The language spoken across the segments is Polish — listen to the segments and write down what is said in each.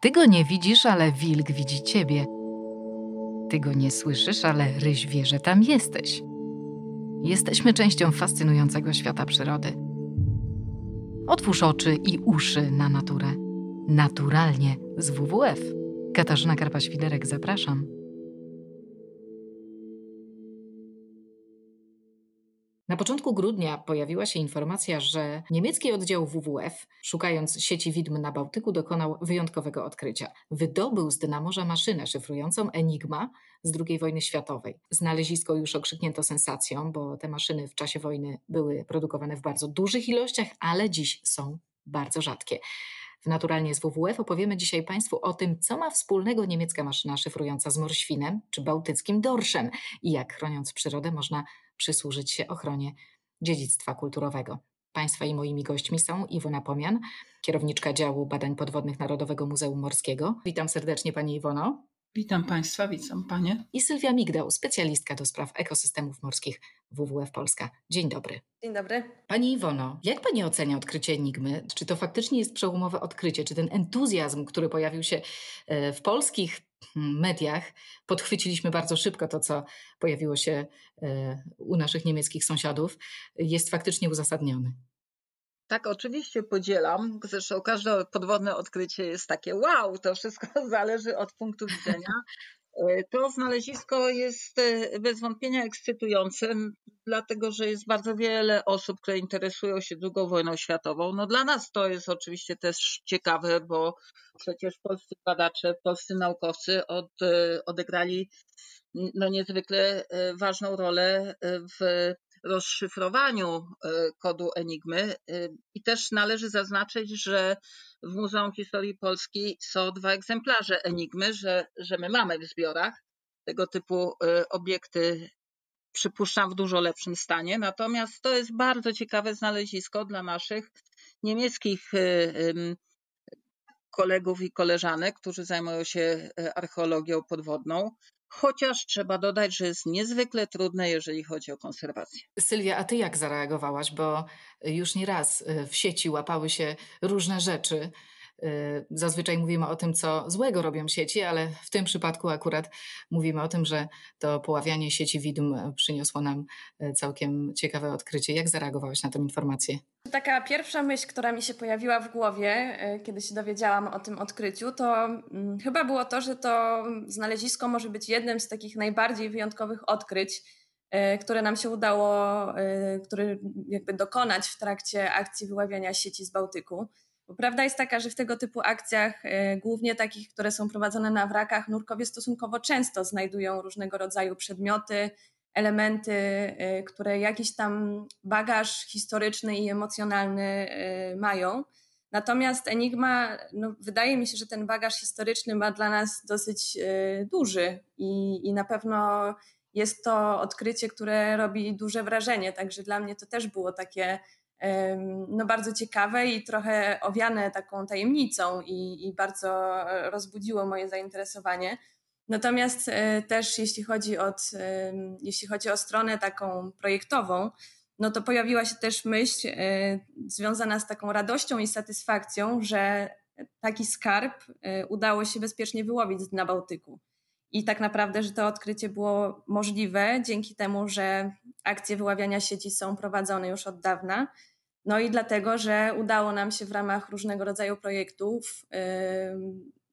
Ty go nie widzisz, ale wilk widzi ciebie. Ty go nie słyszysz, ale ryś wie, że tam jesteś. Jesteśmy częścią fascynującego świata przyrody. Otwórz oczy i uszy na naturę. Naturalnie z WWF. Katarzyna Karpa-Świderek, zapraszam. Na początku grudnia pojawiła się informacja, że niemiecki oddział WWF, szukając sieci widm na Bałtyku, dokonał wyjątkowego odkrycia. Wydobył z dna morza maszynę szyfrującą Enigma z II wojny światowej. Znalezisko już okrzyknięto sensacją, bo te maszyny w czasie wojny były produkowane w bardzo dużych ilościach, ale dziś są bardzo rzadkie. W Naturalnie z WWF opowiemy dzisiaj Państwu o tym, co ma wspólnego niemiecka maszyna szyfrująca z morświnem czy bałtyckim dorszem i jak chroniąc przyrodę można przysłużyć się ochronie dziedzictwa kulturowego. Państwa i moimi gośćmi są Iwona Pomian, kierowniczka działu badań podwodnych Narodowego Muzeum Morskiego. Witam serdecznie Pani Iwono. Witam Państwa, witam Panie. I Sylwia Migdał, specjalistka do spraw ekosystemów morskich WWF Polska. Dzień dobry. Dzień dobry. Pani Iwono, jak Pani ocenia odkrycie Enigmy? Czy to faktycznie jest przełomowe odkrycie? Czy ten entuzjazm, który pojawił się e, w polskich mediach, podchwyciliśmy bardzo szybko to, co pojawiło się e, u naszych niemieckich sąsiadów, jest faktycznie uzasadniony? Tak, oczywiście podzielam. Zresztą każde podwodne odkrycie jest takie wow, to wszystko zależy od punktu widzenia. E, to znalezisko jest e, bez wątpienia ekscytujące, dlatego że jest bardzo wiele osób, które interesują się II wojną światową. No dla nas to jest oczywiście też ciekawe, bo przecież polscy badacze, polscy naukowcy od, e, odegrali no niezwykle ważną rolę w rozszyfrowaniu e, kodu Enigmy. E, I też należy zaznaczyć, że w Muzeum Historii Polski są dwa egzemplarze Enigmy, że, że my mamy w zbiorach tego typu e, obiekty, przypuszczam, w dużo lepszym stanie. Natomiast to jest bardzo ciekawe znalezisko dla naszych niemieckich kolegów i koleżanek, którzy zajmują się archeologią podwodną chociaż trzeba dodać, że jest niezwykle trudne, jeżeli chodzi o konserwację. Sylwia, a ty jak zareagowałaś? Bo już nie raz y, w sieci łapały się różne rzeczy zazwyczaj mówimy o tym, co złego robią sieci, ale w tym przypadku akurat mówimy o tym, że to poławianie sieci widm przyniosło nam y, całkiem ciekawe odkrycie. Jak zareagowałaś na tę informację? Taka pierwsza myśl, która mi się pojawiła w głowie, y, kiedy się dowiedziałam o tym odkryciu, to mm, chyba było to, że to znalezisko może być jednym z takich najbardziej wyjątkowych odkryć, które nam się udało, które jakby dokonać w trakcie akcji wyławiania sieci z Bałtyku. Bo prawda jest taka, że w tego typu akcjach, e, głównie takich, które są prowadzone na wrakach, nurkowie stosunkowo często znajdują różnego rodzaju przedmioty, elementy, e, które jakiś tam bagaż historyczny i emocjonalny e, mają. Natomiast Enigma, no, wydaje mi się, że ten bagaż historyczny ma dla nas dosyć duży i, i na pewno jest to odkrycie, które robi duże wrażenie. Także dla mnie to też było takie no bardzo ciekawe i trochę owiane taką tajemnicą i, i bardzo rozbudziło moje zainteresowanie. Natomiast e, też jeśli chodzi, od, jeśli chodzi o stronę taką projektową, no to pojawiła się też myśl e, związana z taką radością i satysfakcją, że taki skarb e, udało się bezpiecznie wyłowić na Bałtyku. I tak naprawdę, że to odkrycie było możliwe dzięki temu, że akcje wyławiania sieci są prowadzone już od dawna. No i dlatego, że udało nam się w ramach różnego rodzaju projektów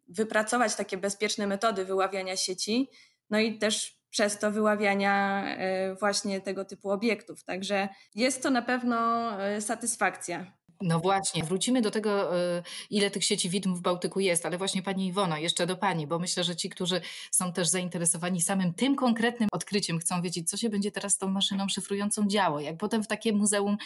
wypracować takie bezpieczne metody wyławiania sieci, no i też przez to wyławiania y, właśnie tego typu obiektów. Także jest to na pewno y, satysfakcja. No właśnie, wrócimy do tego, y, ile tych sieci widm w Bałtyku jest, ale właśnie Pani Iwona, jeszcze do Pani, bo myślę, że ci, którzy są też zainteresowani samym tym konkretnym odkryciem, chcą wiedzieć, co się będzie teraz z tą maszyną szyfrującą działo. Jak potem w takie muzeum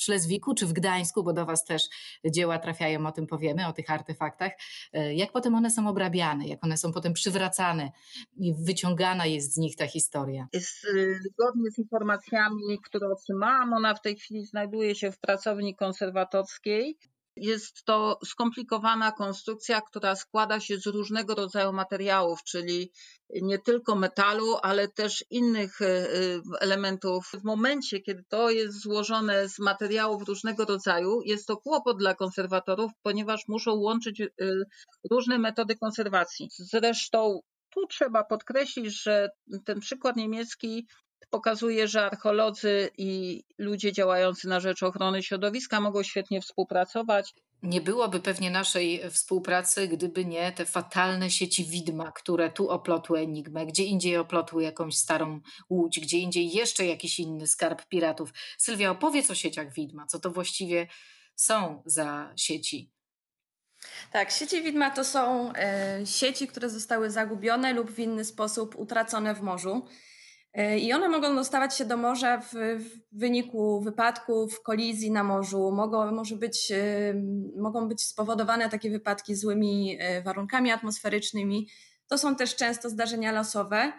w Szlezwiku czy w Gdańsku, bo do Was też dzieła trafiają, o tym powiemy, o tych artefaktach, y, jak potem one są obrabiane, jak one są potem przywracane i wyciągana jest z nich ta historia. Y, zgodnie z informacjami, które otrzymałam, ona w tej chwili znajduje się w pracowni Jest to skomplikowana konstrukcja, która składa się z różnego rodzaju materiałów, czyli nie tylko metalu, ale też innych e, e, elementów. W momencie, kiedy to jest złożone z materiałów różnego rodzaju, jest to kłopot dla konserwatorów, ponieważ muszą łączyć e, różne metody konserwacji. Zresztą tu trzeba podkreślić, że ten przykład niemiecki pokazuje, że archeolodzy i ludzie działający na rzecz ochrony środowiska mogą świetnie współpracować. Nie byłoby pewnie naszej współpracy, gdyby nie te fatalne sieci widma, które tu oplotły Enigmę, gdzie indziej oplotły jakąś starą łódź, gdzie indziej jeszcze jakiś inny skarb piratów. Sylwia, opowiedz o sieciach widma, co to właściwie są za sieci. Tak, sieci widma to są e, sieci, które zostały zagubione lub w inny sposób utracone w morzu. E, I one mogą dostawać się do morza w, w wyniku wypadków, kolizji na morzu. Mogą, może być, e, mogą być spowodowane takie wypadki złymi e, warunkami atmosferycznymi. To są też często zdarzenia losowe.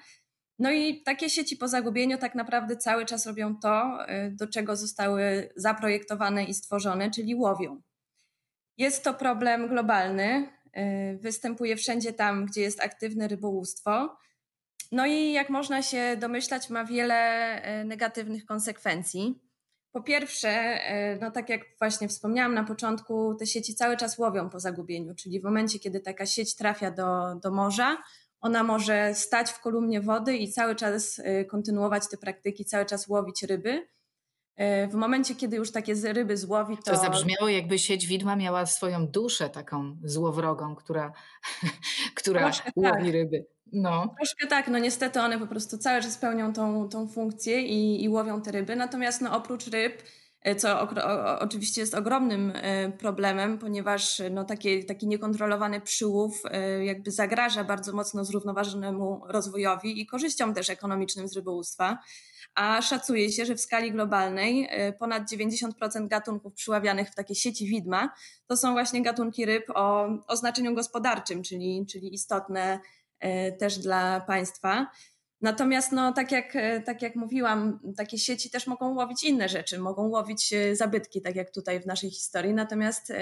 No i takie sieci po zagubieniu tak naprawdę cały czas robią to, do czego zostały zaprojektowane i stworzone, czyli łowią. Jest to problem globalny. Występuje wszędzie tam, gdzie jest aktywne rybołówstwo. No i jak można się domyślać, ma wiele e, negatywnych konsekwencji. Po pierwsze, e, no tak jak właśnie wspomniałam na początku, te sieci cały czas łowią po zagubieniu, czyli w momencie, kiedy taka sieć trafia do, do morza, ona może stać w kolumnie wody i cały czas e, kontynuować te praktyki, cały czas łowić ryby. W momencie, kiedy już takie ryby złowi, to. To zabrzmiało, jakby sieć widma miała swoją duszę taką złowrogą, która, która łowi tak. ryby. No. Troszkę tak, no niestety one po prostu cały czas pełnią tą, tą funkcję i, i łowią te ryby. Natomiast no oprócz ryb, e, co o, o, oczywiście jest ogromnym e, problemem, ponieważ no taki, niekontrolowany przyłów e, jakby zagraża bardzo mocno zrównoważonemu rozwojowi i korzyściom też ekonomicznym z rybołówstwa. A szacuje się, że w skali globalnej ponad 90% gatunków przyławianych w takie sieci widma to są właśnie gatunki ryb o, o znaczeniu gospodarczym, czyli, czyli istotne E, też dla państwa. Natomiast, no, tak, jak, e, tak jak mówiłam, takie sieci też mogą łowić inne rzeczy, mogą łowić e, zabytki, tak jak tutaj w naszej historii, natomiast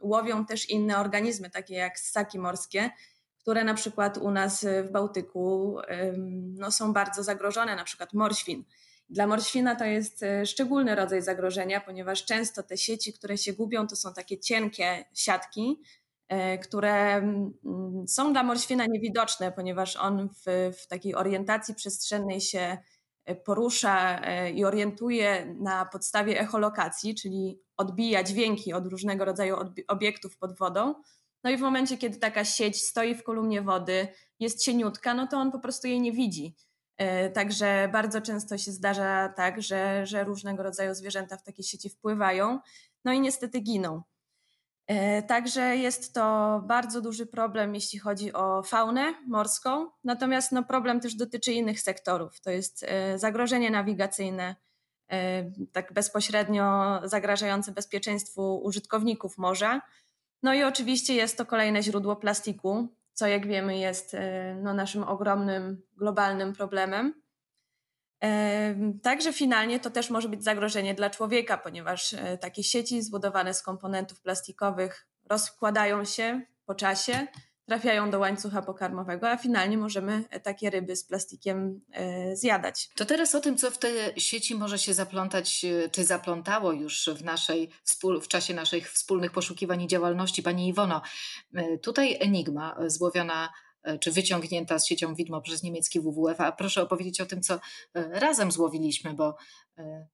łowią też inne organizmy, takie jak ssaki morskie, które na przykład u nas w Bałtyku no, są bardzo zagrożone, na przykład morświn. Dla morświna to jest szczególny rodzaj zagrożenia, ponieważ często te sieci, które się gubią, to są takie cienkie siatki, E, które mm, są dla morświna niewidoczne, ponieważ on w, w takiej orientacji przestrzennej się e, porusza e, i orientuje na podstawie echolokacji, czyli odbija dźwięki od różnego rodzaju obiektów pod wodą. No i w momencie, kiedy taka sieć stoi w kolumnie wody, jest cieniutka, no to on po prostu jej nie widzi. Także bardzo często się zdarza tak, że, że różnego rodzaju zwierzęta w takie sieci wpływają, no i niestety giną. E, także jest to bardzo duży problem, jeśli chodzi o faunę morską. Natomiast no, problem też dotyczy innych sektorów. To jest e, zagrożenie nawigacyjne, e, tak bezpośrednio zagrażające bezpieczeństwu użytkowników morza. No i oczywiście jest to kolejne źródło plastiku, co jak wiemy jest no, naszym ogromnym globalnym problemem. Także finalnie to też może być zagrożenie dla człowieka, ponieważ e, takie sieci zbudowane z komponentów plastikowych rozkładają się po czasie, trafiają do łańcucha pokarmowego, a finalnie możemy e, takie ryby z plastikiem e, zjadać. To teraz o tym, co w te sieci może się zaplątać, czy zaplątało już w, naszej, w czasie naszych wspólnych poszukiwań i działalności. Pani Iwono, tutaj Enigma złowiona czy wyciągnięta z siecią widmo przez niemiecki WWF. A proszę opowiedzieć o tym, co e, razem złowiliśmy, bo e,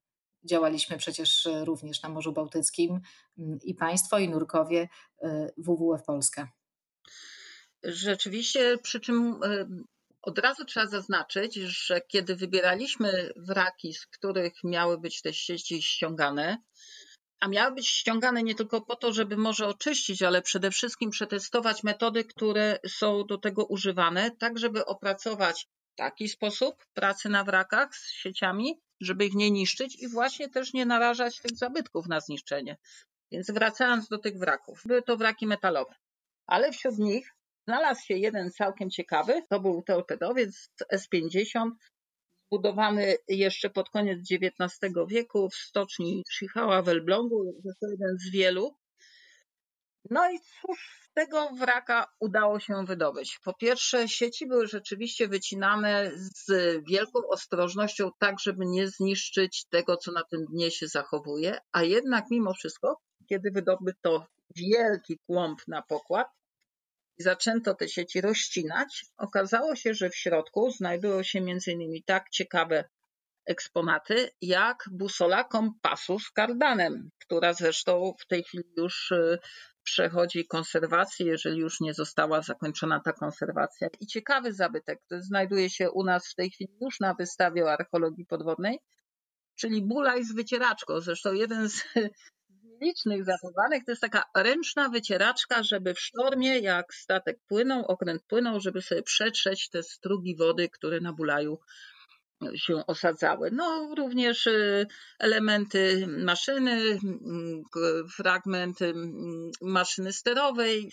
działaliśmy przecież również na Morzu Bałtyckim mm, i państwo, i nurkowie WWF Polska. Rzeczywiście, przy czym od razu trzeba zaznaczyć, że kiedy wybieraliśmy wraki, z których miały być te sieci ściągane, a miały być ściągane nie tylko po to, żeby może oczyścić, ale przede wszystkim przetestować metody, które są do tego używane, tak żeby opracować taki sposób pracy na wrakach z sieciami, żeby ich nie niszczyć i właśnie też nie narażać tych zabytków na zniszczenie. Więc wracając do tych wraków, były to wraki metalowe, ale wśród nich znalazł się jeden całkiem ciekawy, to był torpedowiec S-50 zbudowany jeszcze pod koniec XIX wieku w stoczni Chichała w Elblągu. Jest to jeden z wielu. No i cóż z tego wraka udało się wydobyć? Po pierwsze, sieci były rzeczywiście wycinane z wielką ostrożnością, tak żeby nie zniszczyć tego, co na tym dnie się zachowuje, a jednak mimo wszystko, kiedy wydobyto wielki kłąb na pokład i zaczęto te sieci rozcinać, okazało się, że w środku znajdują się innymi tak ciekawe eksponaty jak busola kompasu z kardanem, która zresztą w tej chwili już y, przechodzi konserwację, jeżeli już nie została zakończona ta konserwacja. I ciekawy zabytek, który znajduje się u nas w tej chwili już na wystawie o archeologii podwodnej, czyli bulaj z wycieraczką. Zresztą jeden z licznych zachowanych to jest taka ręczna wycieraczka, żeby w sztormie, jak statek płynął, okręt płynął, żeby sobie przetrzeć te strugi wody, które na bulaju się osadzały. No, również y, elementy maszyny, mm, fragment mm, maszyny sterowej,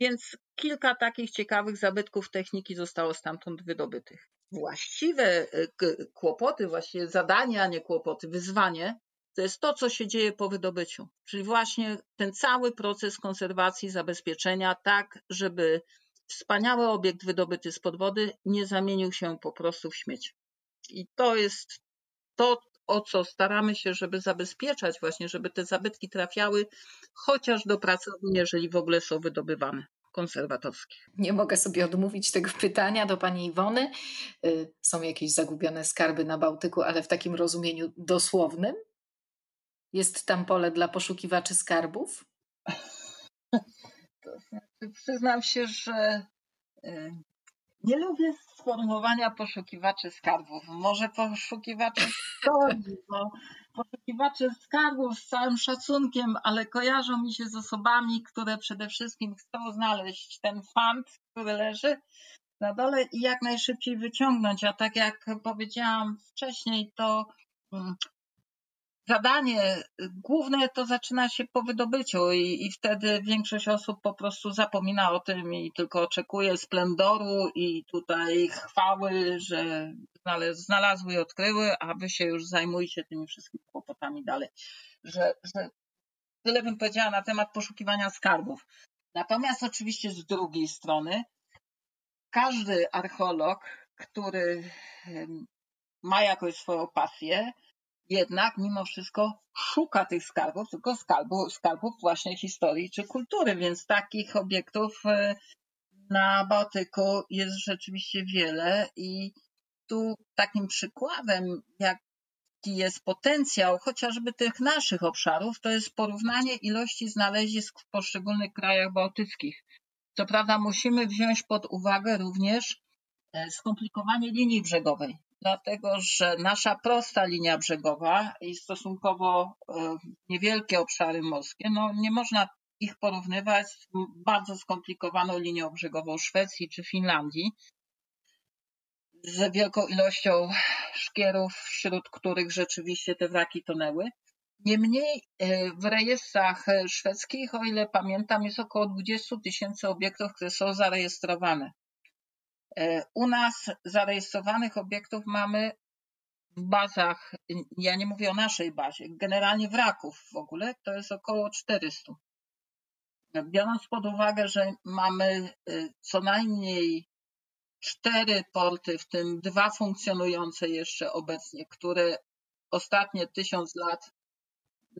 więc kilka takich ciekawych zabytków techniki zostało stamtąd wydobytych. Właściwe y, kłopoty, właściwie zadanie, a nie kłopoty, wyzwanie, to jest to, co się dzieje po wydobyciu. Czyli właśnie ten cały proces konserwacji, zabezpieczenia, tak, żeby wspaniały obiekt wydobyty z pod wody nie zamienił się po prostu w śmieć. I to jest to, o co staramy się, żeby zabezpieczać właśnie, żeby te zabytki trafiały chociaż do pracowni, jeżeli w ogóle są wydobywane konserwatorskich. Nie mogę sobie odmówić tego pytania do pani Iwony. Y, są jakieś zagubione skarby na Bałtyku, ale w takim rozumieniu dosłownym? Jest tam pole dla poszukiwaczy skarbów? To znaczy, przyznam się, że y, nie lubię sformułowania poszukiwaczy skarbów. Może poszukiwaczy historii, bo poszukiwacze skarbów z całym szacunkiem, ale kojarzą mi się z osobami, które przede wszystkim chcą znaleźć ten fant, który leży na dole i jak najszybciej wyciągnąć. A tak jak powiedziałam wcześniej, to mm, zadanie główne to zaczyna się po wydobyciu i, i wtedy większość osób po prostu zapomina o tym i tylko oczekuje splendoru i tutaj chwały, że znalazły i odkryły, a wy się już zajmujcie tymi wszystkimi kłopotami dalej. Że, że tyle bym powiedziała na temat poszukiwania skarbów. Natomiast oczywiście z drugiej strony każdy archeolog, który ma jakąś swoją pasję, jednak mimo wszystko szuka tych skarbów, tylko skarbów, skarbów właśnie historii czy kultury, więc takich obiektów e, na Bałtyku jest rzeczywiście wiele i tu takim przykładem, jaki jest potencjał chociażby tych naszych obszarów, to jest porównanie ilości znalezisk w poszczególnych krajach bałtyckich. Co prawda musimy wziąć pod uwagę również e, skomplikowanie linii brzegowej dlatego że nasza prosta linia brzegowa i stosunkowo e, niewielkie obszary morskie, no nie można ich porównywać z bardzo skomplikowaną linią brzegową Szwecji czy Finlandii, z wielką ilością szkierów, wśród których rzeczywiście te wraki tonęły. Niemniej e, w rejestrach szwedzkich, o ile pamiętam, jest około 20 tysięcy obiektów, które są zarejestrowane. E, u nas zarejestrowanych obiektów mamy w bazach, ja nie mówię o naszej bazie, generalnie wraków w ogóle, to jest około 400. Biorąc pod uwagę, że mamy e, co najmniej cztery porty, w tym dwa funkcjonujące jeszcze obecnie, które ostatnie tysiąc lat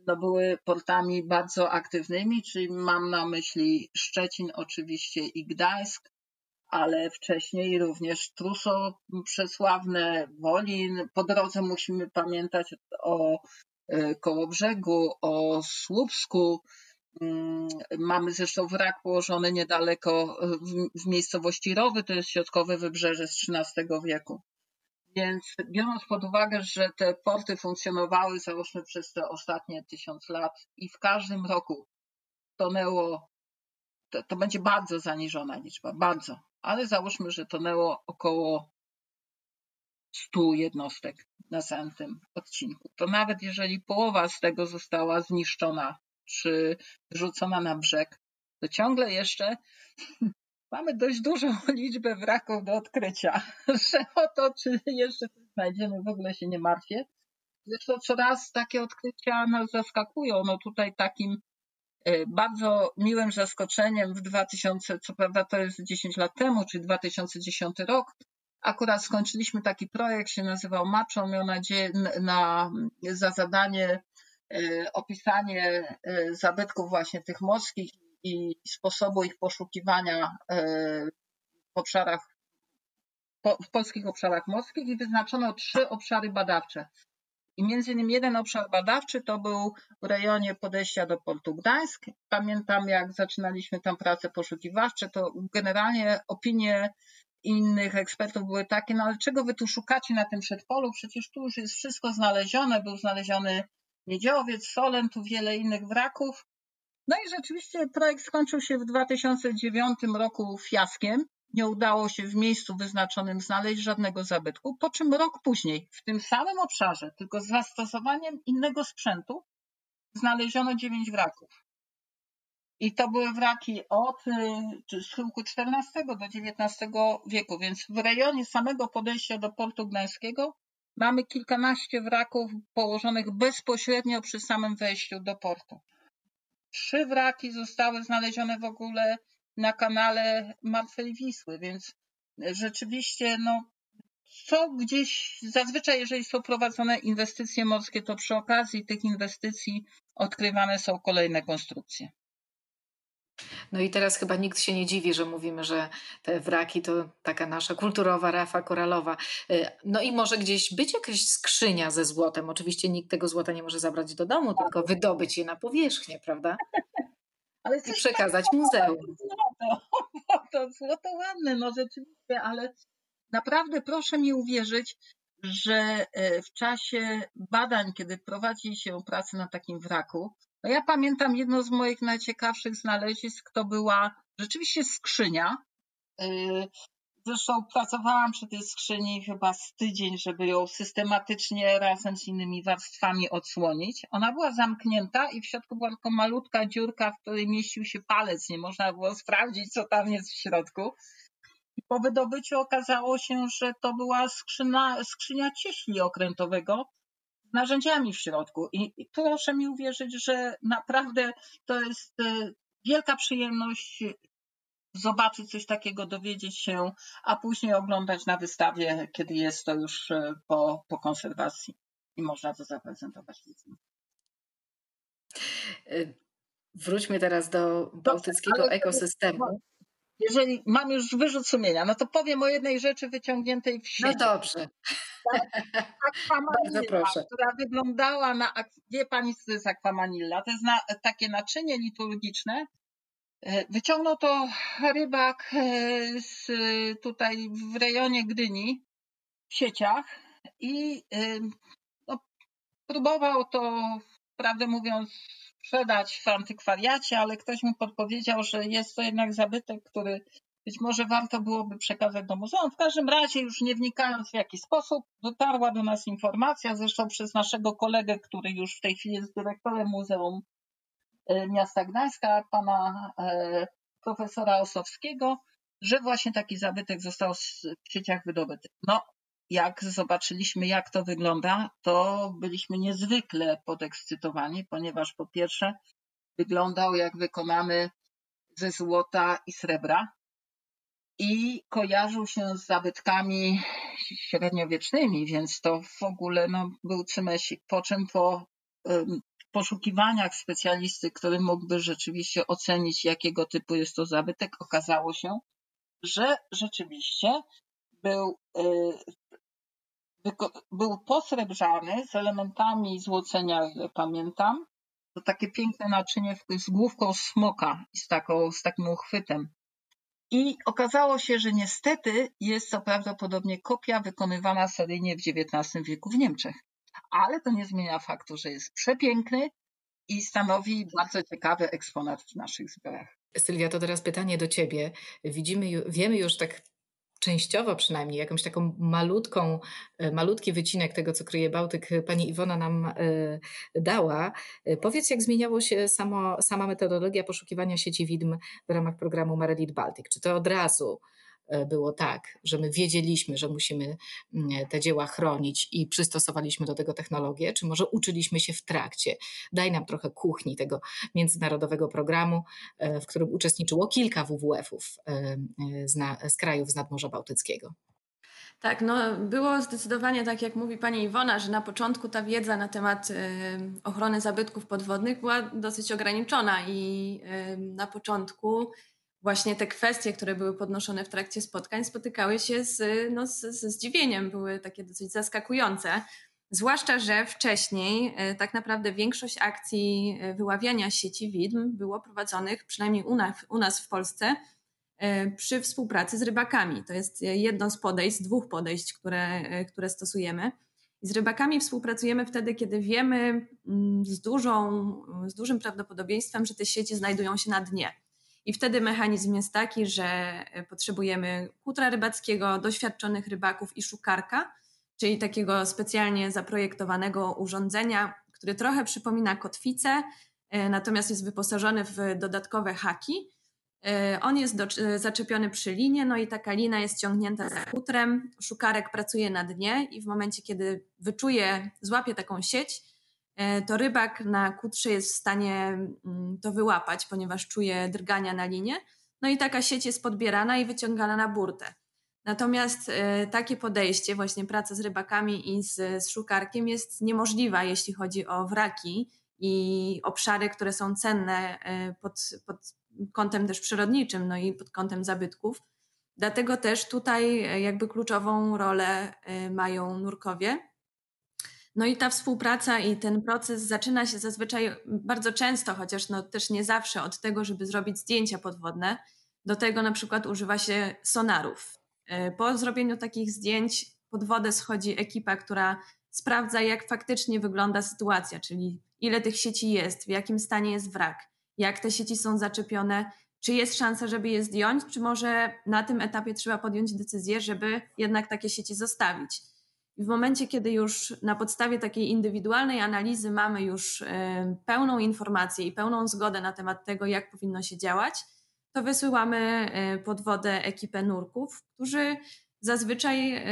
no, były portami bardzo aktywnymi, czyli mam na myśli Szczecin oczywiście i Gdańsk, ale wcześniej również Truso przesławne, Wolin. Po drodze musimy pamiętać o e, Kołobrzegu, o Słupsku. Mm, mamy zresztą wrak położony niedaleko e, w, miejscowości Rowy, to jest środkowe wybrzeże z XIII wieku. Więc biorąc pod uwagę, że te porty funkcjonowały załóżmy przez te ostatnie tysiąc lat i w każdym roku tonęło, to, to będzie bardzo zaniżona liczba, bardzo ale załóżmy, że tonęło około 100 jednostek na samym tym odcinku. To nawet jeżeli połowa z tego została zniszczona czy wrzucona na brzeg, to ciągle jeszcze mamy dość dużą liczbę wraków do odkrycia, że o to, czy jeszcze coś znajdziemy, w ogóle się nie martwię. Zresztą coraz takie odkrycia nas zaskakują. No tutaj takim Bardzo miłym zaskoczeniem w 2000, co prawda to jest 10 lat temu, czy 2010 rok, akurat skończyliśmy taki projekt, się nazywał Macho, miał nadzieję na, za zadanie opisanie zabytków właśnie tych morskich i sposobu ich poszukiwania w obszarach, w polskich obszarach morskich i wyznaczono trzy obszary badawcze. I między innymi jeden obszar badawczy to był w rejonie podejścia do portu Gdańsk. Pamiętam, jak zaczynaliśmy tam pracę poszukiwawcze, to generalnie opinie innych ekspertów były takie, no ale czego wy tu szukacie na tym przedpolu? Przecież tu już jest wszystko znalezione, był znaleziony miedziowiec, solen, tu wiele innych wraków. No i rzeczywiście projekt skończył się w 2009 roku fiaskiem nie udało się w miejscu wyznaczonym znaleźć żadnego zabytku, po czym rok później w tym samym obszarze, tylko z zastosowaniem innego sprzętu, znaleziono dziewięć wraków. I to były wraki od y, schyłku XIV do XIX wieku, więc w rejonie samego podejścia do portu gdańskiego mamy kilkanaście wraków położonych bezpośrednio przy samym wejściu do portu. Trzy wraki zostały znalezione w ogóle na kanale Martwej Wisły, więc rzeczywiście no, co gdzieś, zazwyczaj jeżeli są prowadzone inwestycje morskie, to przy okazji tych inwestycji odkrywane są kolejne konstrukcje. No i teraz chyba nikt się nie dziwi, że mówimy, że te wraki to taka nasza kulturowa rafa koralowa. Y, no i może gdzieś być jakaś skrzynia ze złotem. Oczywiście nikt tego złota nie może zabrać do domu, tylko wydobyć je na powierzchnię, prawda? Ale I przekazać muzeum. Złoto, to złoto ładne, no rzeczywiście, ale naprawdę proszę mi uwierzyć, że e, w czasie badań, kiedy prowadzi się pracę na takim wraku, no ja pamiętam jedno z moich najciekawszych znalezisk, to była rzeczywiście skrzynia, e, Zresztą pracowałam przy tej skrzyni chyba z tydzień, żeby ją systematycznie razem z innymi warstwami odsłonić. Ona była zamknięta i w środku była tylko malutka dziurka, w której mieścił się palec. Nie można było sprawdzić, co tam jest w środku. I po wydobyciu okazało się, że to była skrzyna, skrzynia cieśli okrętowego narzędziami w środku. I, I proszę mi uwierzyć, że naprawdę to jest e, wielka przyjemność zobaczyć coś takiego, dowiedzieć się, a później oglądać na wystawie, kiedy jest to już e, po, po konserwacji i można to zaprezentować. E, wróćmy teraz do bałtyckiego dobrze, ekosystemu. Jeżeli mam już wyrzut sumienia, no to powiem o jednej rzeczy wyciągniętej w no sieci. No dobrze. Akwamanilla, proszę. która wyglądała na, wie pani co to jest akwamanilla? To jest na, takie naczynie liturgiczne, wyciągnął to rybak e, z, tutaj w rejonie Gdyni w sieciach i e, no, próbował to, prawdę mówiąc, sprzedać w antykwariacie, ale ktoś mu podpowiedział, że jest to jednak zabytek, który być może warto byłoby przekazać do muzeum. W każdym razie, już nie wnikając w jaki sposób, dotarła do nas informacja, zresztą przez naszego kolegę, który już w tej chwili jest dyrektorem Muzeum E, miasta Gdańska, pana e, profesora Osowskiego, że właśnie taki zabytek został w sieciach wydobyty. No, jak zobaczyliśmy, jak to wygląda, to byliśmy niezwykle podekscytowani, ponieważ po pierwsze wyglądał jak wykonany ze złota i srebra i kojarzył się z zabytkami średniowiecznymi, więc to w ogóle no, był cymesik. Po czym po poszukiwaniach specjalisty, który mógłby rzeczywiście ocenić, jakiego typu jest to zabytek, okazało się, że rzeczywiście był, y, był posrebrzany z elementami złocenia, ile pamiętam. To takie piękne naczynie z główką smoka z, taką, z takim uchwytem. I okazało się, że niestety jest to prawdopodobnie kopia wykonywana seryjnie w XIX wieku w Niemczech ale to nie zmienia faktu, że jest przepiękny i stanowi bardzo ciekawy eksponat w naszych zbiorach. Sylwia, to teraz pytanie do Ciebie. Widzimy, wiemy już tak częściowo przynajmniej, jakąś taką malutką, e, malutki wycinek tego, co kryje Bałtyk, pani Iwona nam e, dała. E, powiedz, jak zmieniało się samo, sama metodologia poszukiwania sieci widm w ramach programu Marelit Baltic? Czy to od razu było tak, że my wiedzieliśmy, że musimy mm, te dzieła chronić i przystosowaliśmy do tego technologię, czy może uczyliśmy się w trakcie? Daj nam trochę kuchni tego międzynarodowego programu, w którym uczestniczyło kilka WWF-ów z, z krajów z nadmorza bałtyckiego. Tak, no było zdecydowanie tak, jak mówi pani Iwona, że na początku ta wiedza na temat y, ochrony zabytków podwodnych była dosyć ograniczona i y, na początku właśnie te kwestie, które były podnoszone w trakcie spotkań, spotykały się z, no, z, ze zdziwieniem, były takie dosyć zaskakujące. Zwłaszcza, że wcześniej y, tak naprawdę większość akcji wyławiania sieci widm było prowadzonych, przynajmniej u nas, u nas w Polsce, E, przy współpracy z rybakami. To jest jedno z podejść, dwóch podejść, które, e, które stosujemy. I z rybakami współpracujemy wtedy, kiedy wiemy mm, z, dużą, z dużym prawdopodobieństwem, że te sieci znajdują się na dnie. I wtedy mechanizm jest taki, że e, potrzebujemy kutra rybackiego, doświadczonych rybaków i szukarka, czyli takiego specjalnie zaprojektowanego urządzenia, który trochę przypomina kotwicę, natomiast jest wyposażony w dodatkowe haki E, on jest do, e, zaczepiony przy linie, no i taka lina jest ciągnięta za kutrem. Szukarek pracuje na dnie i w momencie, kiedy wyczuje, złapie taką sieć, e, to rybak na kutrze jest w stanie mm, to wyłapać, ponieważ czuje drgania na linie. No i taka sieć jest podbierana i wyciągana na burtę. Natomiast takie podejście, właśnie praca z rybakami i z, z szukarkiem jest niemożliwa, jeśli chodzi o wraki i obszary, które są cenne pod, pod kątem też przyrodniczym, no i pod kątem zabytków. Dlatego też tutaj e, jakby kluczową rolę e, mają nurkowie. No i ta współpraca i ten proces zaczyna się zazwyczaj bardzo często, chociaż no też nie zawsze od tego, żeby zrobić zdjęcia podwodne. Do tego na przykład używa się sonarów. E, po zrobieniu takich zdjęć pod wodę schodzi ekipa, która sprawdza, jak faktycznie wygląda sytuacja, czyli ile tych sieci jest, w jakim stanie jest wrak, jak te sieci są zaczepione, czy jest szansa, żeby je zdjąć, czy może na tym etapie trzeba podjąć decyzję, żeby jednak takie sieci zostawić. I w momencie, kiedy już na podstawie takiej indywidualnej analizy mamy już e, pełną informację i pełną zgodę na temat tego, jak powinno się działać, to wysyłamy e, pod wodę ekipę nurków, którzy zazwyczaj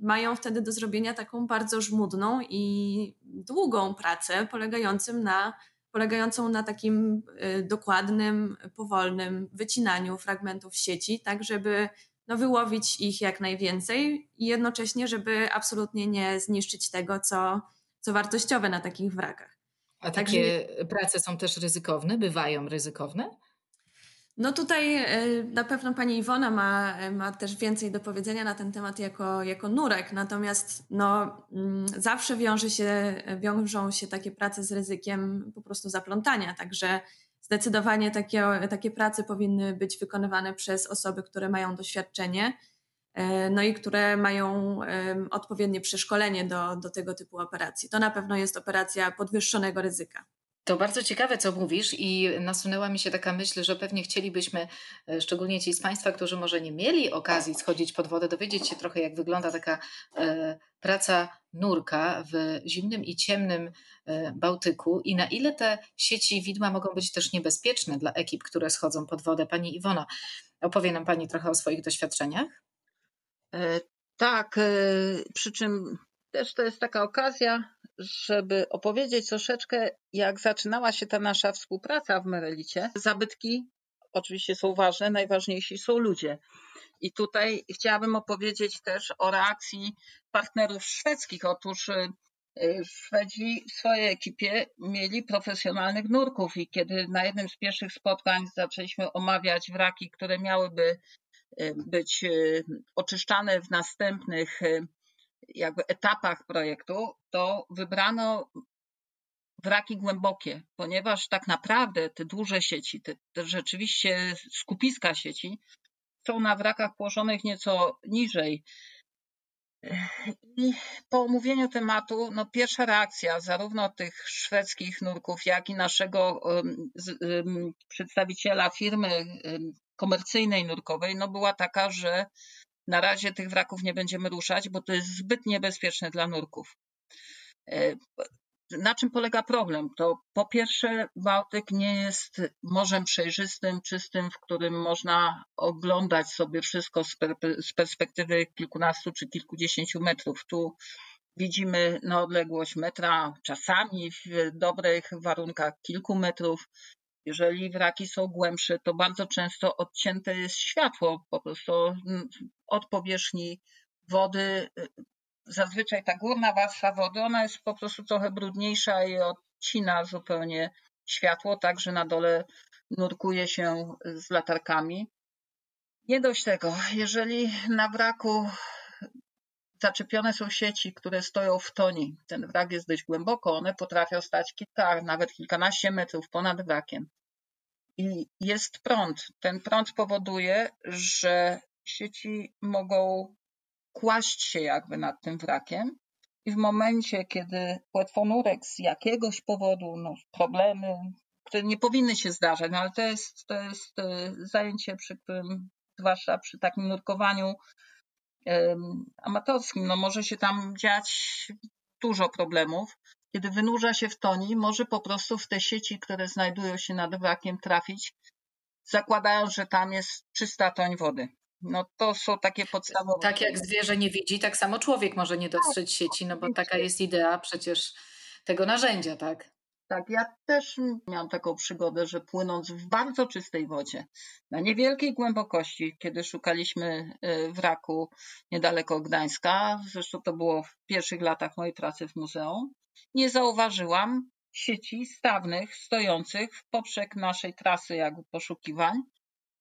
mają wtedy do zrobienia taką bardzo żmudną i długą pracę, polegającą na polegającą na takim y, dokładnym, powolnym wycinaniu fragmentów sieci, tak żeby no, wyłowić ich jak najwięcej i jednocześnie, żeby absolutnie nie zniszczyć tego, co, co wartościowe na takich wrakach. A takie Także... prace są też ryzykowne? Bywają ryzykowne? No tutaj e, na pewno pani Iwona ma, ma też więcej do powiedzenia na ten temat jako, jako nurek, natomiast no, mm, zawsze wiąże się, wiążą się takie prace z ryzykiem po prostu zaplątania, także zdecydowanie takie, takie prace powinny być wykonywane przez osoby, które mają doświadczenie, e, no i które mają odpowiednie przeszkolenie do, do tego typu operacji. To na pewno jest operacja podwyższonego ryzyka. To bardzo ciekawe, co mówisz, i nasunęła mi się taka myśl, że pewnie chcielibyśmy, e, szczególnie ci z Państwa, którzy może nie mieli okazji schodzić pod wodę, dowiedzieć się trochę, jak wygląda taka e, praca nurka w zimnym i ciemnym e, Bałtyku i na ile te sieci widma mogą być też niebezpieczne dla ekip, które schodzą pod wodę. Pani Iwona, opowie nam Pani trochę o swoich doświadczeniach? Tak, przy czym też to jest taka okazja, żeby opowiedzieć troszeczkę, jak zaczynała się ta nasza współpraca w Merelicie. Zabytki oczywiście są ważne, najważniejsi są ludzie. I tutaj chciałabym opowiedzieć też o reakcji partnerów szwedzkich. Otóż y, Szwedzi w swojej ekipie mieli profesjonalnych nurków i kiedy na jednym z pierwszych spotkań zaczęliśmy omawiać wraki, które miałyby y, być y, oczyszczane w następnych jakby etapach projektu, to wybrano wraki głębokie, ponieważ tak naprawdę te duże sieci, te, te rzeczywiście skupiska sieci są na wrakach położonych nieco niżej. I po omówieniu tematu, no pierwsza reakcja zarówno tych szwedzkich nurków, jak i naszego przedstawiciela firmy komercyjnej nurkowej, no była taka, że na razie tych wraków nie będziemy ruszać, bo to jest zbyt niebezpieczne dla nurków. E, na czym polega problem? To po pierwsze, Bałtyk nie jest morzem przejrzystym, czystym, w którym można oglądać sobie wszystko z perspektywy kilkunastu czy kilkudziesięciu metrów. Tu widzimy na odległość metra, czasami w dobrych warunkach kilku metrów. Jeżeli wraki są głębsze, to bardzo często odcięte jest światło po prostu od powierzchni wody zazwyczaj ta górna warstwa wody, ona jest po prostu trochę brudniejsza i odcina zupełnie światło, także na dole nurkuje się z latarkami. Nie dość tego, jeżeli na wraku zaczepione są sieci, które stoją w toni, ten wrak jest dość głęboko, one potrafią stać kilka, nawet kilkanaście metrów ponad wrakiem. I jest prąd. Ten prąd powoduje, że sieci mogą kłaść się jakby nad tym wrakiem. I w momencie, kiedy płetwonurek z jakiegoś powodu, no, problemy, które nie powinny się zdarzać, no ale to jest, to jest e, zajęcie, przy którym, zwłaszcza przy takim nurkowaniu amatorskim, no może się tam dziać dużo problemów. Kiedy wynurza się w toni, może po prostu w te sieci, które znajdują się nad wrakiem trafić, zakładając, że tam jest czysta toń wody. No to są takie podstawowe. Tak jak zwierzę nie widzi, tak samo człowiek może nie dostrzec tak, sieci, no bo taka jest idea przecież tego narzędzia, tak? Tak, ja też miałam taką przygodę, że płynąc w bardzo czystej wodzie, na niewielkiej głębokości, kiedy szukaliśmy y, wraku niedaleko Gdańska, zresztą to było w pierwszych latach mojej pracy w muzeum, nie zauważyłam sieci stawnych stojących w poprzek naszej trasy jakby poszukiwań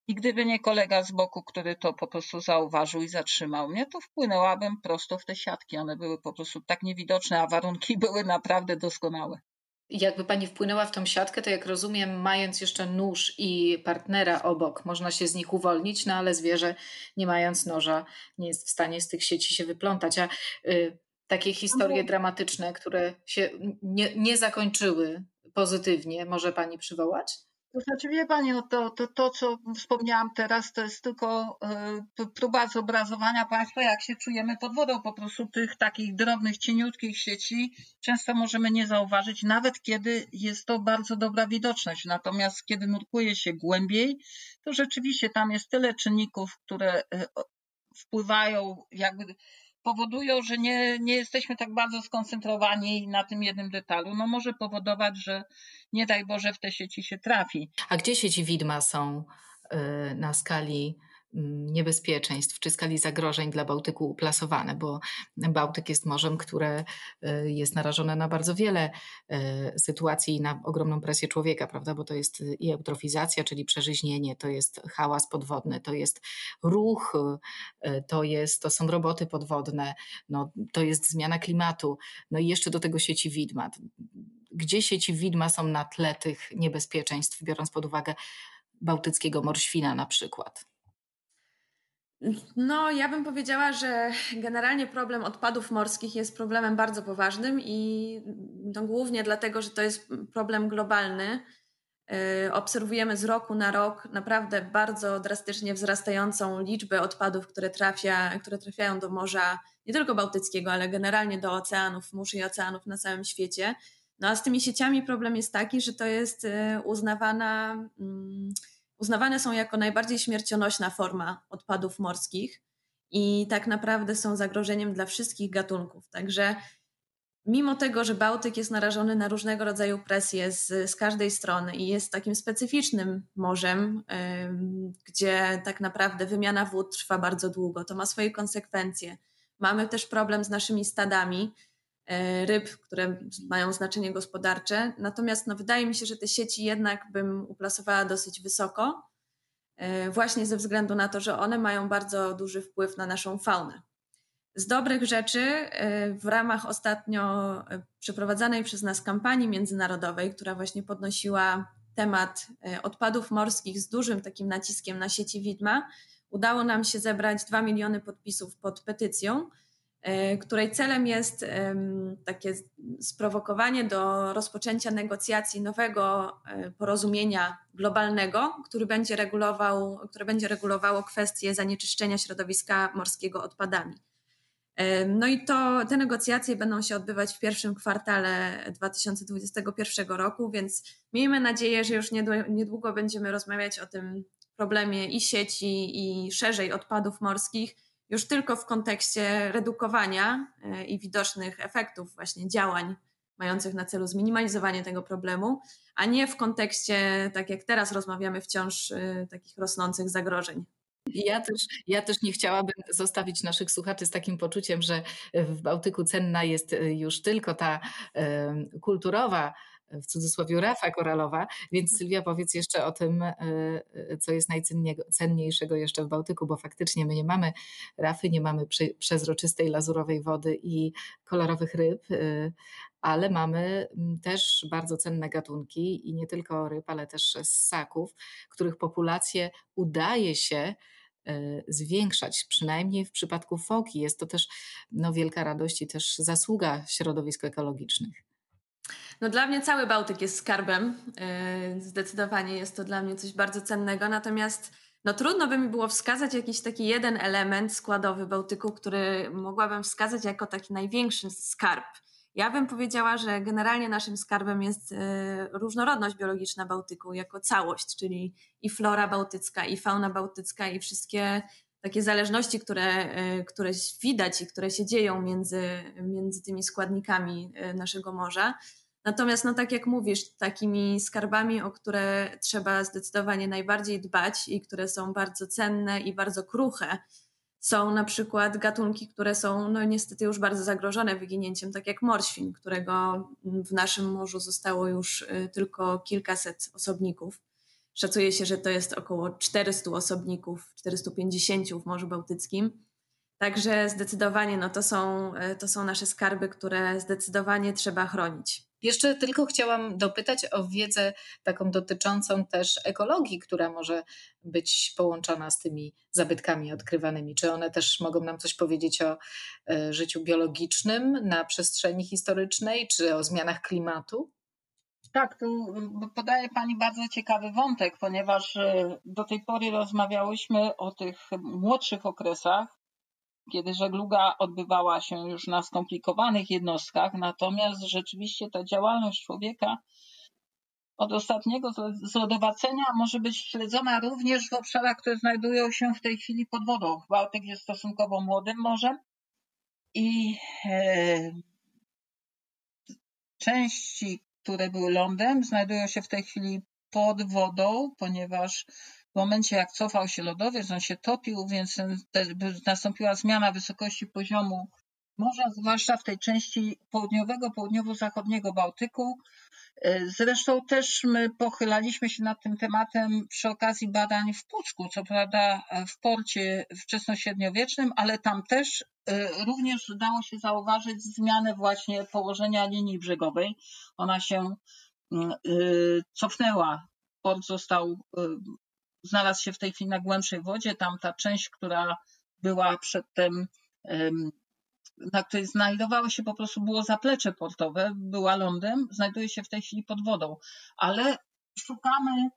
i gdyby nie kolega z boku, który to po prostu zauważył i zatrzymał mnie, to wpłynęłabym prosto w te siatki. One były po prostu tak niewidoczne, a warunki były naprawdę doskonałe. Jakby pani wpłynęła w tą siatkę, to jak rozumiem, mając jeszcze nóż i partnera obok, można się z nich uwolnić, no ale zwierzę, nie mając noża, nie jest w stanie z tych sieci się wyplątać. A y, takie historie no. dramatyczne, które się nie, nie zakończyły pozytywnie, może pani przywołać? To znaczy, wie Pani, no to, to, to, co wspomniałam teraz, to jest tylko y, próba zobrazowania Państwa, jak się czujemy pod wodą. Po prostu tych takich drobnych, cieniutkich sieci często możemy nie zauważyć, nawet kiedy jest to bardzo dobra widoczność. Natomiast kiedy nurkuje się głębiej, to rzeczywiście tam jest tyle czynników, które y, wpływają jakby powodują, że nie, nie jesteśmy tak bardzo skoncentrowani na tym jednym detalu. No może powodować, że nie daj Boże w te sieci się trafi. A gdzie sieci widma są y, na skali niebezpieczeństw czy skali zagrożeń dla Bałtyku uplasowane, bo Bałtyk jest morzem, które y, jest narażone na bardzo wiele y, sytuacji i na ogromną presję człowieka, prawda? Bo to jest i eutrofizacja, czyli przeżyźnienie, to jest hałas podwodny, to jest ruch, to, jest, to są roboty podwodne, no, to jest zmiana klimatu, no i jeszcze do tego sieci widma. Gdzie sieci widma są na tle tych niebezpieczeństw, biorąc pod uwagę bałtyckiego morświna na przykład? No, ja bym powiedziała, że generalnie problem odpadów morskich jest problemem bardzo poważnym i to głównie dlatego, że to jest problem globalny. Y, obserwujemy z roku na rok naprawdę bardzo drastycznie wzrastającą liczbę odpadów, które, trafia, które trafiają do Morza nie tylko Bałtyckiego, ale generalnie do oceanów, mórz i oceanów na całym świecie. No a z tymi sieciami problem jest taki, że to jest y, uznawana. Hmm, uznawane są jako najbardziej śmiercionośna forma odpadów morskich i tak naprawdę są zagrożeniem dla wszystkich gatunków. Także mimo tego, że Bałtyk jest narażony na różnego rodzaju presje z, z każdej strony i jest takim specyficznym morzem, gdzie tak naprawdę wymiana wód trwa bardzo długo, to ma swoje konsekwencje. Mamy też problem z naszymi stadami, ryb, które mają znaczenie gospodarcze. Natomiast no, wydaje mi się, że te sieci jednak bym uplasowała dosyć wysoko, e, właśnie ze względu na to, że one mają bardzo duży wpływ na naszą faunę. Z dobrych rzeczy e, w ramach ostatnio przeprowadzanej przez nas kampanii międzynarodowej, która właśnie podnosiła temat odpadów morskich z dużym takim naciskiem na sieci widma, udało nam się zebrać 2 miliony podpisów pod petycją, E, której celem jest takie sprowokowanie do rozpoczęcia negocjacji nowego e, porozumienia globalnego, który będzie regulował, które będzie regulowało kwestie zanieczyszczenia środowiska morskiego odpadami. No i to te negocjacje będą się odbywać w pierwszym kwartale 2021 roku, więc miejmy nadzieję, że już niedługo będziemy rozmawiać o tym problemie i sieci, i szerzej odpadów morskich, już tylko w kontekście redukowania e, i widocznych efektów właśnie działań mających na celu zminimalizowanie tego problemu, a nie w kontekście, tak jak teraz rozmawiamy, wciąż e, takich rosnących zagrożeń. Ja też, ja też nie chciałabym zostawić naszych słuchaczy z takim poczuciem, że w Bałtyku cenna jest e, już tylko ta kulturowa, w cudzysłowie rafa koralowa, więc mhm. Sylwia powiedz jeszcze o tym, e, e, co jest najcenniejszego jeszcze w Bałtyku, bo faktycznie my nie mamy rafy, nie mamy przezroczystej, lazurowej wody i kolorowych ryb, ale mamy też bardzo cenne gatunki i nie tylko ryb, ale też ssaków, których populacje udaje się E, zwiększać, przynajmniej w przypadku foki. Jest to też no, wielka radość i też zasługa środowisk ekologicznych. No dla mnie cały Bałtyk jest skarbem. E, zdecydowanie jest to dla mnie coś bardzo cennego. Natomiast no trudno by mi było wskazać jakiś taki jeden element składowy Bałtyku, który mogłabym wskazać jako taki największy skarb. Ja bym powiedziała, że generalnie naszym skarbem jest e, różnorodność biologiczna Bałtyku jako całość, czyli i flora bałtycka, i fauna bałtycka, i wszystkie takie zależności, które, e, które widać i które się dzieją między, między tymi składnikami naszego morza. Natomiast, no tak jak mówisz, takimi skarbami, o które trzeba zdecydowanie najbardziej dbać i które są bardzo cenne i bardzo kruche, są na przykład gatunki, które są no niestety już bardzo zagrożone wyginięciem, tak jak morświn, którego w naszym morzu zostało już y, tylko kilkaset osobników. Szacuje się, że to jest około 400 osobników, 450 w Morzu Bałtyckim. Także zdecydowanie no to, są, y, to są nasze skarby, które zdecydowanie trzeba chronić. Jeszcze tylko chciałam dopytać o wiedzę taką dotyczącą też ekologii, która może być połączona z tymi zabytkami odkrywanymi. Czy one też mogą nam coś powiedzieć o e, życiu biologicznym na przestrzeni historycznej, czy o zmianach klimatu? Tak, tu podaje Pani bardzo ciekawy wątek, ponieważ e, do tej pory rozmawiałyśmy o tych młodszych okresach, kiedy żegluga odbywała się już na skomplikowanych jednostkach, natomiast rzeczywiście ta działalność człowieka od ostatniego zlodowacenia może być śledzona również w obszarach, które znajdują się w tej chwili pod wodą. Bałtyk jest stosunkowo młodym morzem i e, części, które były lądem, znajdują się w tej chwili pod wodą, ponieważ w momencie jak cofał się lodowiec, on się topił, więc nastąpiła zmiana wysokości poziomu morza, zwłaszcza w tej części południowego, południowo-zachodniego Bałtyku. Zresztą też my pochylaliśmy się nad tym tematem przy okazji badań w Pucku, co prawda w porcie wczesnośredniowiecznym, ale tam też e, również udało się zauważyć zmianę właśnie położenia linii brzegowej. Ona się mm, e, cofnęła. Port został e, znalazł się w tej chwili na głębszej wodzie. Tam ta część, która była przedtem, na której znajdowało się po prostu było zaplecze portowe, była lądem, znajduje się w tej chwili pod wodą. Ale szukamy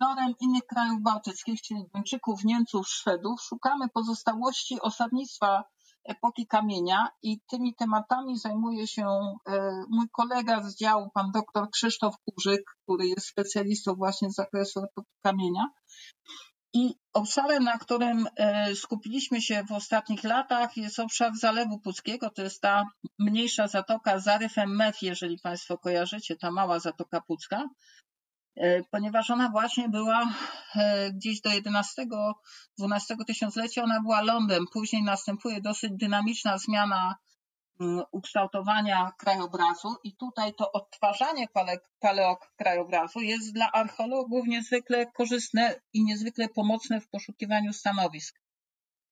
wzorem innych krajów bałtyckich, czyli Duńczyków, Niemców, Szwedów, szukamy pozostałości osadnictwa epoki kamienia i tymi tematami zajmuje się e, mój kolega z działu, pan doktor Krzysztof Kurzyk, który jest specjalistą właśnie z zakresu epoki kamienia. I obszarem, na którym e, skupiliśmy się w ostatnich latach, jest obszar Zalewu Puckiego. To jest ta mniejsza zatoka z zaryfem Mef, jeżeli Państwo kojarzycie, ta mała zatoka Pucka. E, ponieważ ona właśnie była e, gdzieś do 11-12 tysiąclecia, ona była lądem. Później następuje dosyć dynamiczna zmiana mm, ukształtowania krajobrazu i tutaj to odtwarzanie paleok krajobrazu jest dla archeologów niezwykle korzystne i niezwykle pomocne w poszukiwaniu stanowisk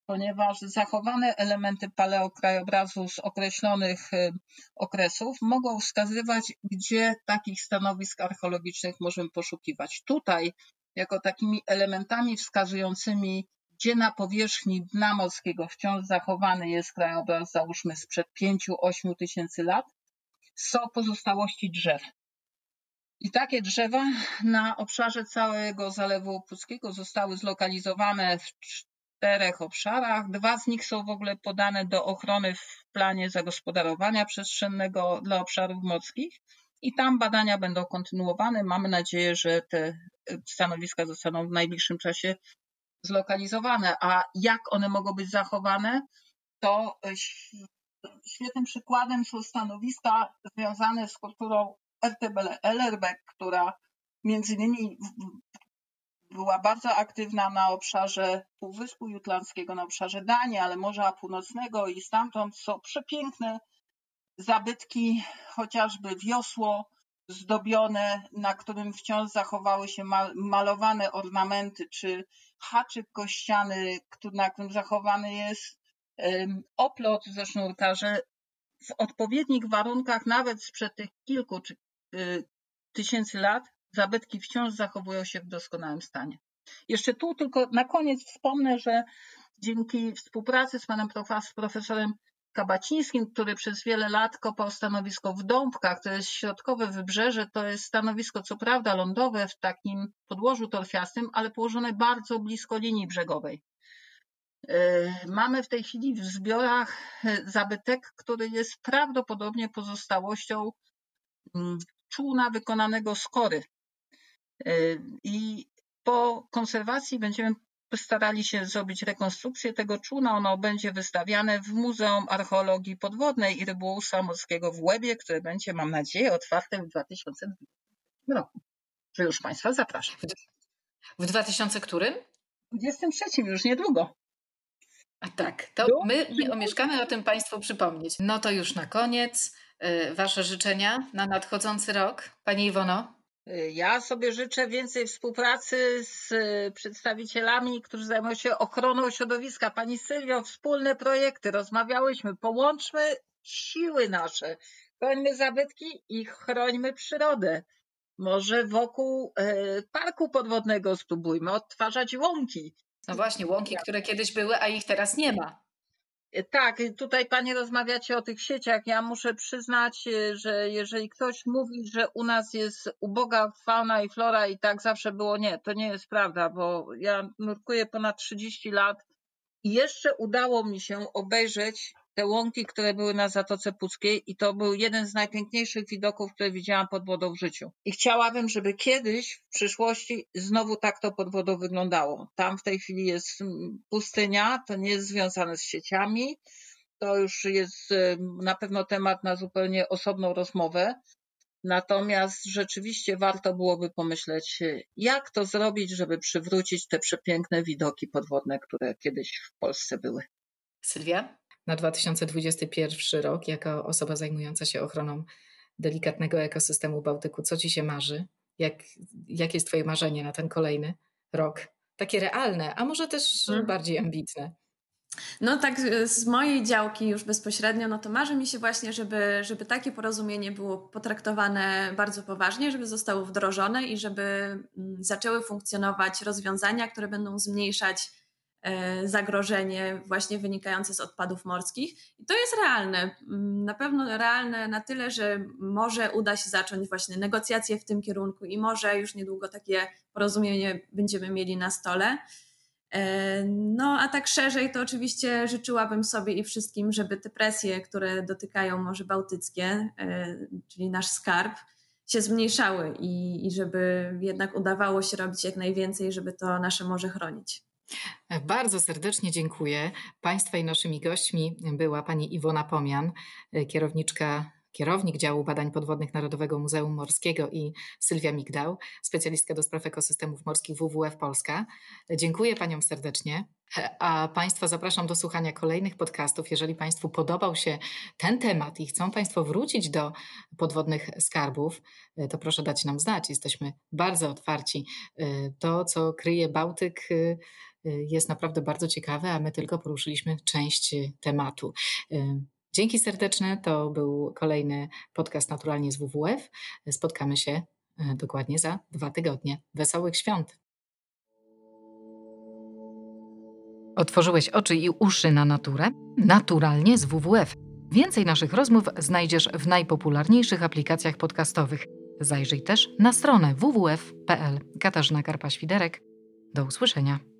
ponieważ zachowane elementy paleokrajobrazu z określonych y, okresów mogą wskazywać, gdzie takich stanowisk archeologicznych możemy poszukiwać. Tutaj, jako takimi elementami wskazującymi, gdzie na powierzchni dna morskiego wciąż zachowany jest krajobraz, załóżmy sprzed 5-8 tysięcy lat, są pozostałości drzew. I takie drzewa na obszarze całego Zalewu Puckiego zostały zlokalizowane w czterech obszarach. Dwa z nich są w ogóle podane do ochrony w planie zagospodarowania przestrzennego dla obszarów morskich i tam badania będą kontynuowane. Mamy nadzieję, że te stanowiska zostaną w najbliższym czasie zlokalizowane. A jak one mogą być zachowane, to świetnym przykładem są stanowiska związane z kulturą RTBL LRB, która między innymi była bardzo aktywna na obszarze Półwyspu Jutlandzkiego, na obszarze Danii, ale Morza Północnego i stamtąd są przepiękne zabytki, chociażby wiosło zdobione, na którym wciąż zachowały się malowane ornamenty, czy haczyk kościany, na którym zachowany jest oplot ze sznurka, że w odpowiednich warunkach, nawet sprzed tych kilku czy y, tysięcy lat, zabytki wciąż zachowują się w doskonałym stanie. Jeszcze tu tylko na koniec wspomnę, że dzięki współpracy z panem profesorem Kabacińskim, który przez wiele lat kopał stanowisko w Dąbkach, to jest środkowe wybrzeże, to jest stanowisko co prawda lądowe w takim podłożu torfiastym, ale położone bardzo blisko linii brzegowej. E, mamy w tej chwili w zbiorach e, zabytek, który jest prawdopodobnie pozostałością mm, czółna wykonanego z kory. I po konserwacji będziemy starali się zrobić rekonstrukcję tego czółna. Ono będzie wystawiane w Muzeum Archeologii Podwodnej i Rybołówstwa Morskiego w Łebie, które będzie, mam nadzieję, otwarte w 2020 roku. Że już Państwa zapraszam. W 2000 którym? 23 już niedługo. A tak, to my omieszkamy o tym Państwu przypomnieć. No to już na koniec. Y, wasze życzenia na nadchodzący rok, Pani Iwono? Ja sobie życzę więcej współpracy z y, przedstawicielami, którzy zajmują się ochroną środowiska. Pani Sylwio, wspólne projekty, rozmawiałyśmy, połączmy siły nasze, chrońmy zabytki i chrońmy przyrodę. Może wokół parku podwodnego spróbujmy odtwarzać łąki. No właśnie, łąki, które kiedyś były, a ich teraz nie ma. Tak, tutaj Panie rozmawiacie o tych sieciach. Ja muszę przyznać, e, że jeżeli ktoś mówi, że u nas jest uboga fauna i flora i tak zawsze było, nie, to nie jest prawda, bo ja nurkuję ponad 30 lat i jeszcze udało mi się obejrzeć te łąki, które były na Zatoce Puckiej i to był jeden z najpiękniejszych widoków, które widziałam pod wodą w życiu. I chciałabym, żeby kiedyś w przyszłości znowu tak to pod wodą wyglądało. Tam w tej chwili jest mm, pustynia, to nie jest związane z sieciami, to już jest na pewno temat na zupełnie osobną rozmowę. Natomiast rzeczywiście warto byłoby pomyśleć, jak to zrobić, żeby przywrócić te przepiękne widoki podwodne, które kiedyś w Polsce były. Sylwia? Na 2021 rok jako osoba zajmująca się ochroną delikatnego ekosystemu Bałtyku? Co ci się marzy? Jak, jakie jest Twoje marzenie na ten kolejny rok? Takie realne, a może też hmm. bardziej ambitne. No tak z mojej działki już bezpośrednio, no to marzy mi się właśnie, żeby, żeby takie porozumienie było potraktowane bardzo poważnie, żeby zostało wdrożone i żeby mm, zaczęły funkcjonować rozwiązania, które będą zmniejszać zagrożenie właśnie wynikające z odpadów morskich. I to jest realne. Mm, na pewno realne na tyle, że może uda się zacząć właśnie negocjacje w tym kierunku i może już niedługo takie porozumienie będziemy mieli na stole. E, no, a tak szerzej to oczywiście życzyłabym sobie i wszystkim, żeby te presje, które dotykają Morze Bałtyckie, e, czyli nasz skarb, się zmniejszały i, i żeby jednak udawało się robić jak najwięcej, żeby to nasze morze chronić. Bardzo serdecznie dziękuję. Państwa i naszymi gośćmi była pani Iwona Pomian, kierowniczka kierownik działu badań podwodnych Narodowego Muzeum Morskiego i Sylwia Migdał, specjalistka do spraw ekosystemów morskich WWF Polska. Dziękuję Paniom serdecznie, a Państwa zapraszam do słuchania kolejnych podcastów. Jeżeli Państwu podobał się ten temat i chcą Państwo wrócić do podwodnych skarbów, to proszę dać nam znać. Jesteśmy bardzo otwarci. To, co kryje Bałtyk, jest naprawdę bardzo ciekawe, a my tylko poruszyliśmy część tematu. Dzięki serdeczne. To był kolejny podcast Naturalnie z WWF. Spotkamy się dokładnie za dwa tygodnie. Wesołych świąt. Otworzyłeś oczy i uszy na naturę? Naturalnie z WWF. Więcej naszych rozmów znajdziesz w najpopularniejszych aplikacjach podcastowych. Zajrzyj też na stronę www.pl. Katarzyna Karpa-Świderek. Do usłyszenia.